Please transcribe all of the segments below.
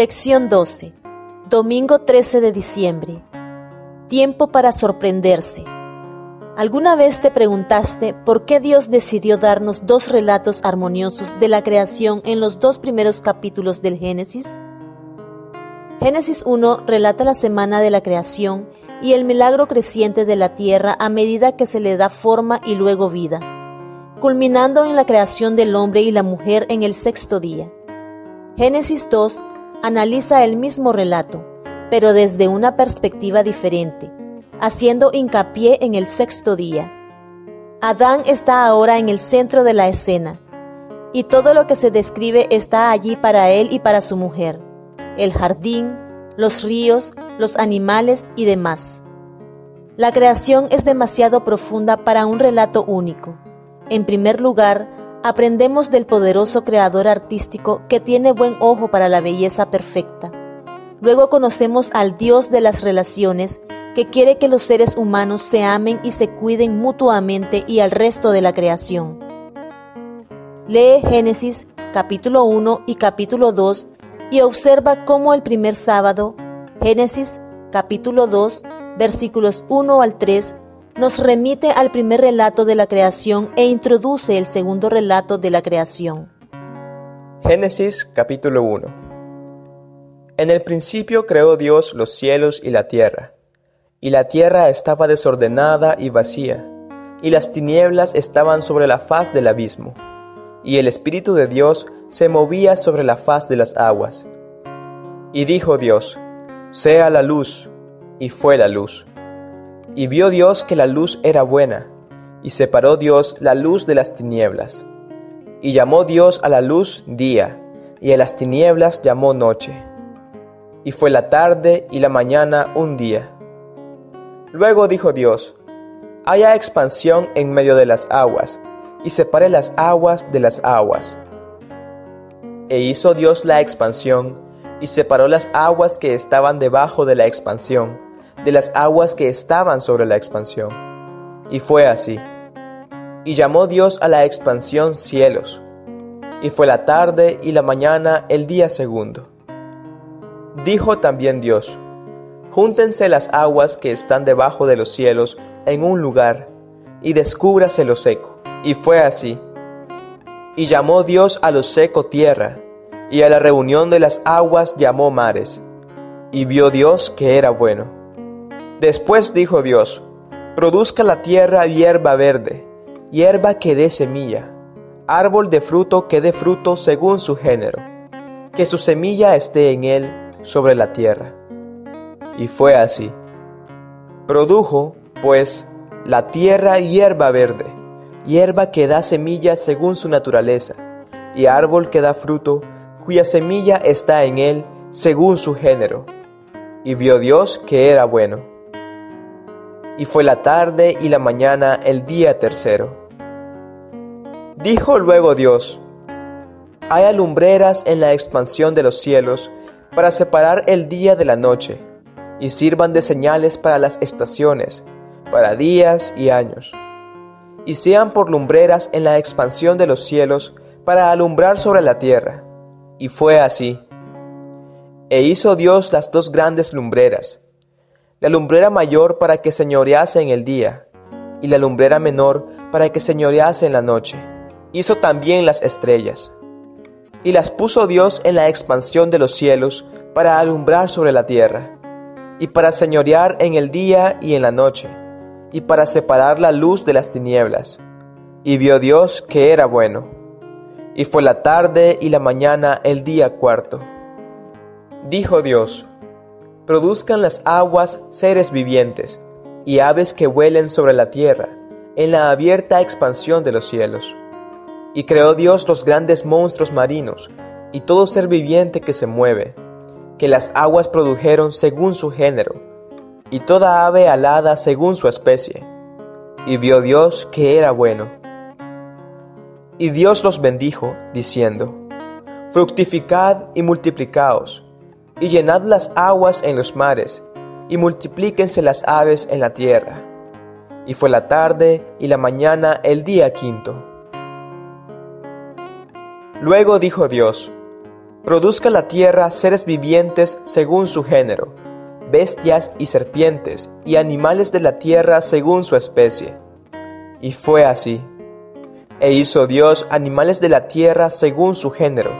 Lección 12. Domingo 13 de diciembre. Tiempo para sorprenderse. ¿Alguna vez te preguntaste por qué Dios decidió darnos dos relatos armoniosos de la creación en los dos primeros capítulos del Génesis? Génesis 1 relata la semana de la creación y el milagro creciente de la tierra a medida que se le da forma y luego vida, culminando en la creación del hombre y la mujer en el sexto día. Génesis 2 analiza el mismo relato, pero desde una perspectiva diferente, haciendo hincapié en el sexto día. Adán está ahora en el centro de la escena, y todo lo que se describe está allí para él y para su mujer, el jardín, los ríos, los animales y demás. La creación es demasiado profunda para un relato único. En primer lugar, aprendemos del poderoso creador artístico que tiene buen ojo para la belleza perfecta. Luego conocemos al Dios de las relaciones que quiere que los seres humanos se amen y se cuiden mutuamente y al resto de la creación. Lee Génesis capítulo 1 y capítulo 2 y observa cómo el primer sábado, Génesis capítulo 2, versículos 1 al 3, nos remite al primer relato de la creación e introduce el segundo relato de la creación. Génesis capítulo 1 En el principio creó Dios los cielos y la tierra, y la tierra estaba desordenada y vacía, y las tinieblas estaban sobre la faz del abismo y el Espíritu de Dios se movía sobre la faz de las aguas. Y dijo Dios, sea la luz, y fue la luz. Y vio Dios que la luz era buena, y separó Dios la luz de las tinieblas. Y llamó Dios a la luz día, y a las tinieblas llamó noche. Y fue la tarde y la mañana un día. Luego dijo Dios, haya expansión en medio de las aguas, y separe las aguas de las aguas. E hizo Dios la expansión, y separó las aguas que estaban debajo de la expansión, de las aguas que estaban sobre la expansión. Y fue así. Y llamó Dios a la expansión cielos. Y fue la tarde y la mañana el día segundo. Dijo también Dios, Júntense las aguas que están debajo de los cielos en un lugar, y descúbrase lo seco. Y fue así. Y llamó Dios a lo seco tierra, y a la reunión de las aguas llamó mares. Y vio Dios que era bueno. Después dijo Dios, produzca la tierra hierba verde, hierba que dé semilla, árbol de fruto que dé fruto según su género, que su semilla esté en él sobre la tierra. Y fue así. Produjo, pues, la tierra hierba verde, hierba que da semillas según su naturaleza, y árbol que da fruto, cuya semilla está en él según su género. Y vio Dios que era bueno. Y fue la tarde y la mañana el día tercero. Dijo luego Dios, hay lumbreras en la expansión de los cielos para separar el día de la noche, y sirvan de señales para las estaciones, para días y años y sean por lumbreras en la expansión de los cielos para alumbrar sobre la tierra. Y fue así. E hizo Dios las dos grandes lumbreras, la lumbrera mayor para que señorease en el día, y la lumbrera menor para que señorease en la noche. Hizo también las estrellas. Y las puso Dios en la expansión de los cielos para alumbrar sobre la tierra, y para señorear en el día y en la noche y para separar la luz de las tinieblas. Y vio Dios que era bueno. Y fue la tarde y la mañana el día cuarto. Dijo Dios, produzcan las aguas seres vivientes, y aves que vuelen sobre la tierra, en la abierta expansión de los cielos. Y creó Dios los grandes monstruos marinos, y todo ser viviente que se mueve, que las aguas produjeron según su género, y toda ave alada según su especie. Y vio Dios que era bueno. Y Dios los bendijo, diciendo, Fructificad y multiplicaos, y llenad las aguas en los mares, y multiplíquense las aves en la tierra. Y fue la tarde y la mañana el día quinto. Luego dijo Dios, produzca la tierra seres vivientes según su género, bestias y serpientes, y animales de la tierra según su especie. Y fue así. E hizo Dios animales de la tierra según su género,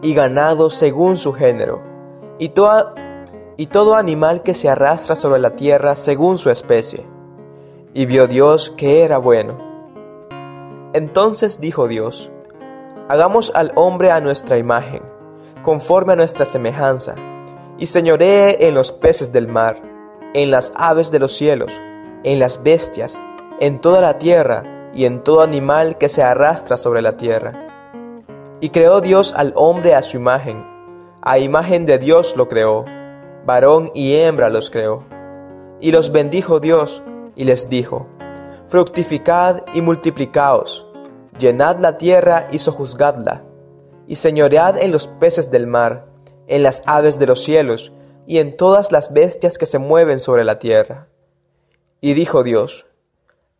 y ganado según su género, y, y todo animal que se arrastra sobre la tierra según su especie. Y vio Dios que era bueno. Entonces dijo Dios, Hagamos al hombre a nuestra imagen, conforme a nuestra semejanza, y señoree en los peces del mar, en las aves de los cielos, en las bestias, en toda la tierra y en todo animal que se arrastra sobre la tierra. Y creó Dios al hombre a su imagen, a imagen de Dios lo creó, varón y hembra los creó. Y los bendijo Dios, y les dijo, Fructificad y multiplicaos, llenad la tierra y sojuzgadla, y señoread en los peces del mar, en las aves de los cielos, y en todas las bestias que se mueven sobre la tierra. Y dijo Dios,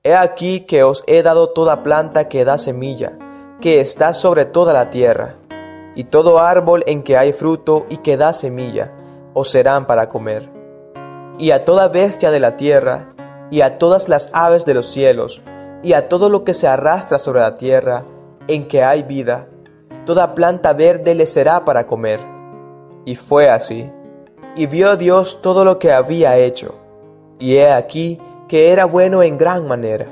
He aquí que os he dado toda planta que da semilla, que está sobre toda la tierra, y todo árbol en que hay fruto y que da semilla, os serán para comer. Y a toda bestia de la tierra, y a todas las aves de los cielos, y a todo lo que se arrastra sobre la tierra, en que hay vida, toda planta verde le será para comer. Y fue así. Y vio Dios todo lo que había hecho, y he aquí que era bueno en gran manera.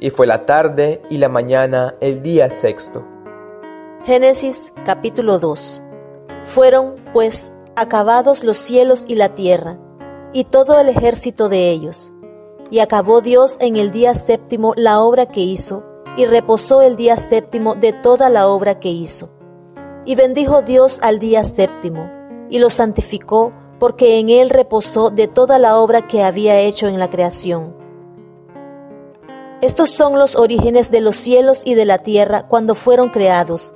Y fue la tarde y la mañana el día sexto. Génesis capítulo 2 Fueron, pues, acabados los cielos y la tierra, y todo el ejército de ellos. Y acabó Dios en el día séptimo la obra que hizo, y reposó el día séptimo de toda la obra que hizo. Y bendijo Dios al día séptimo, y lo santificó, porque en él reposó de toda la obra que había hecho en la creación. Estos son los orígenes de los cielos y de la tierra cuando fueron creados,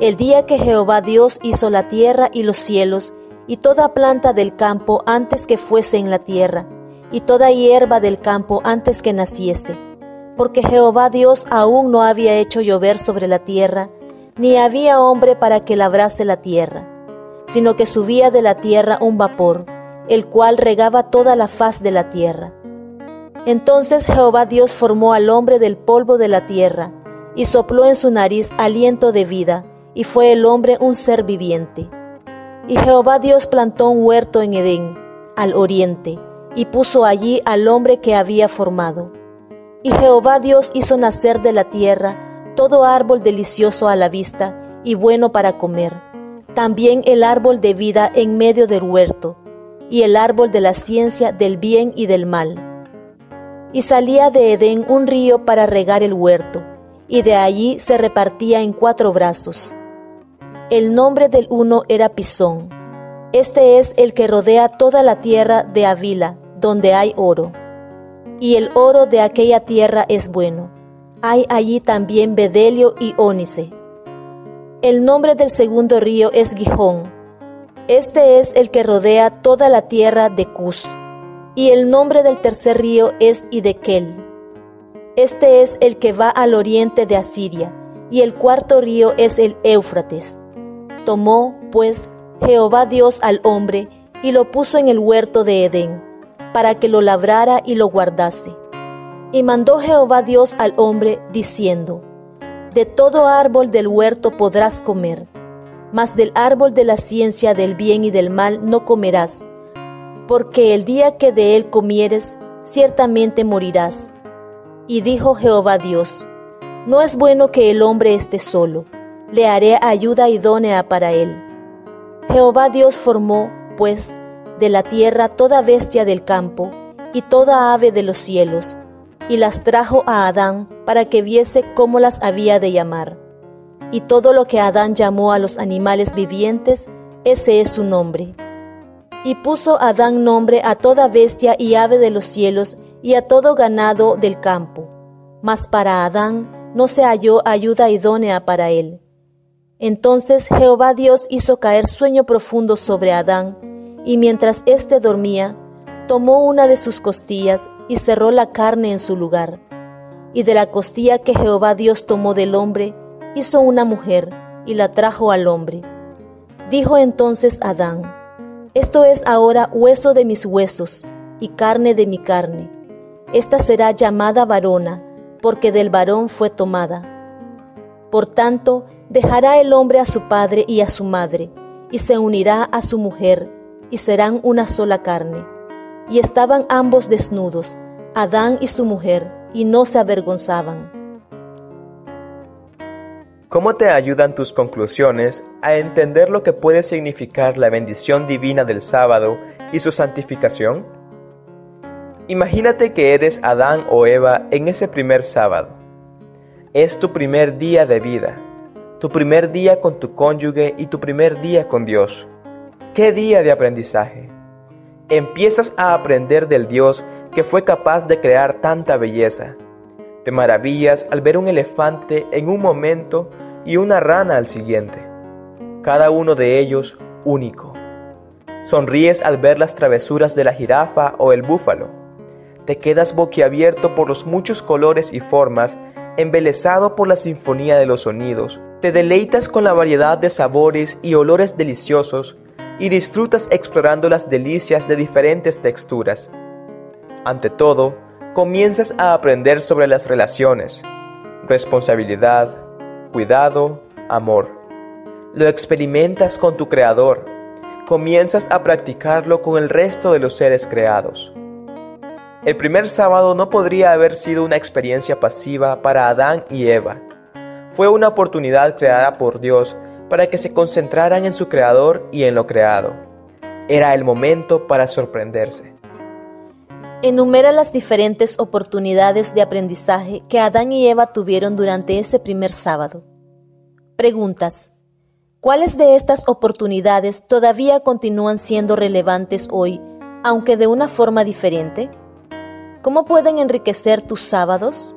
el día que Jehová Dios hizo la tierra y los cielos, y toda planta del campo antes que fuese en la tierra, y toda hierba del campo antes que naciese, porque Jehová Dios aún no había hecho llover sobre la tierra, ni había hombre para que labrase la tierra sino que subía de la tierra un vapor, el cual regaba toda la faz de la tierra. Entonces Jehová Dios formó al hombre del polvo de la tierra, y sopló en su nariz aliento de vida, y fue el hombre un ser viviente. Y Jehová Dios plantó un huerto en Edén, al oriente, y puso allí al hombre que había formado. Y Jehová Dios hizo nacer de la tierra todo árbol delicioso a la vista y bueno para comer también el árbol de vida en medio del huerto, y el árbol de la ciencia del bien y del mal. Y salía de Edén un río para regar el huerto, y de allí se repartía en cuatro brazos. El nombre del uno era Pisón. Este es el que rodea toda la tierra de Avila, donde hay oro. Y el oro de aquella tierra es bueno. Hay allí también bedelio y ónice el nombre del segundo río es Gijón. Este es el que rodea toda la tierra de Cus. Y el nombre del tercer río es Idekel. Este es el que va al oriente de Asiria. Y el cuarto río es el Éufrates. Tomó, pues, Jehová Dios al hombre y lo puso en el huerto de Edén, para que lo labrara y lo guardase. Y mandó Jehová Dios al hombre, diciendo, de todo árbol del huerto podrás comer, mas del árbol de la ciencia del bien y del mal no comerás, porque el día que de él comieres, ciertamente morirás. Y dijo Jehová Dios, No es bueno que el hombre esté solo, le haré ayuda idónea para él. Jehová Dios formó, pues, de la tierra toda bestia del campo y toda ave de los cielos, y las trajo a Adán para que viese cómo las había de llamar. Y todo lo que Adán llamó a los animales vivientes, ese es su nombre. Y puso Adán nombre a toda bestia y ave de los cielos y a todo ganado del campo. Mas para Adán no se halló ayuda idónea para él. Entonces Jehová Dios hizo caer sueño profundo sobre Adán, y mientras éste dormía, tomó una de sus costillas y cerró la carne en su lugar. Y de la costilla que Jehová Dios tomó del hombre, hizo una mujer y la trajo al hombre. Dijo entonces Adán, Esto es ahora hueso de mis huesos y carne de mi carne. Esta será llamada varona, porque del varón fue tomada. Por tanto, dejará el hombre a su padre y a su madre, y se unirá a su mujer, y serán una sola carne. Y estaban ambos desnudos, Adán y su mujer, y no se avergonzaban. ¿Cómo te ayudan tus conclusiones a entender lo que puede significar la bendición divina del sábado y su santificación? Imagínate que eres Adán o Eva en ese primer sábado. Es tu primer día de vida, tu primer día con tu cónyuge y tu primer día con Dios. ¡Qué día de aprendizaje! Empiezas a aprender del Dios que fue capaz de crear tanta belleza. Te maravillas al ver un elefante en un momento y una rana al siguiente, cada uno de ellos único. Sonríes al ver las travesuras de la jirafa o el búfalo. Te quedas boquiabierto por los muchos colores y formas embelesado por la sinfonía de los sonidos, te deleitas con la variedad de sabores y olores deliciosos y disfrutas explorando las delicias de diferentes texturas. Ante todo, comienzas a aprender sobre las relaciones, responsabilidad, cuidado, amor. Lo experimentas con tu Creador, comienzas a practicarlo con el resto de los seres creados. El primer sábado no podría haber sido una experiencia pasiva para Adán y Eva. Fue una oportunidad creada por Dios para que se concentraran en su Creador y en lo creado. Era el momento para sorprenderse. Enumera las diferentes oportunidades de aprendizaje que Adán y Eva tuvieron durante ese primer sábado. Preguntas. ¿Cuáles de estas oportunidades todavía continúan siendo relevantes hoy, aunque de una forma diferente? ¿Cómo pueden enriquecer tus sábados?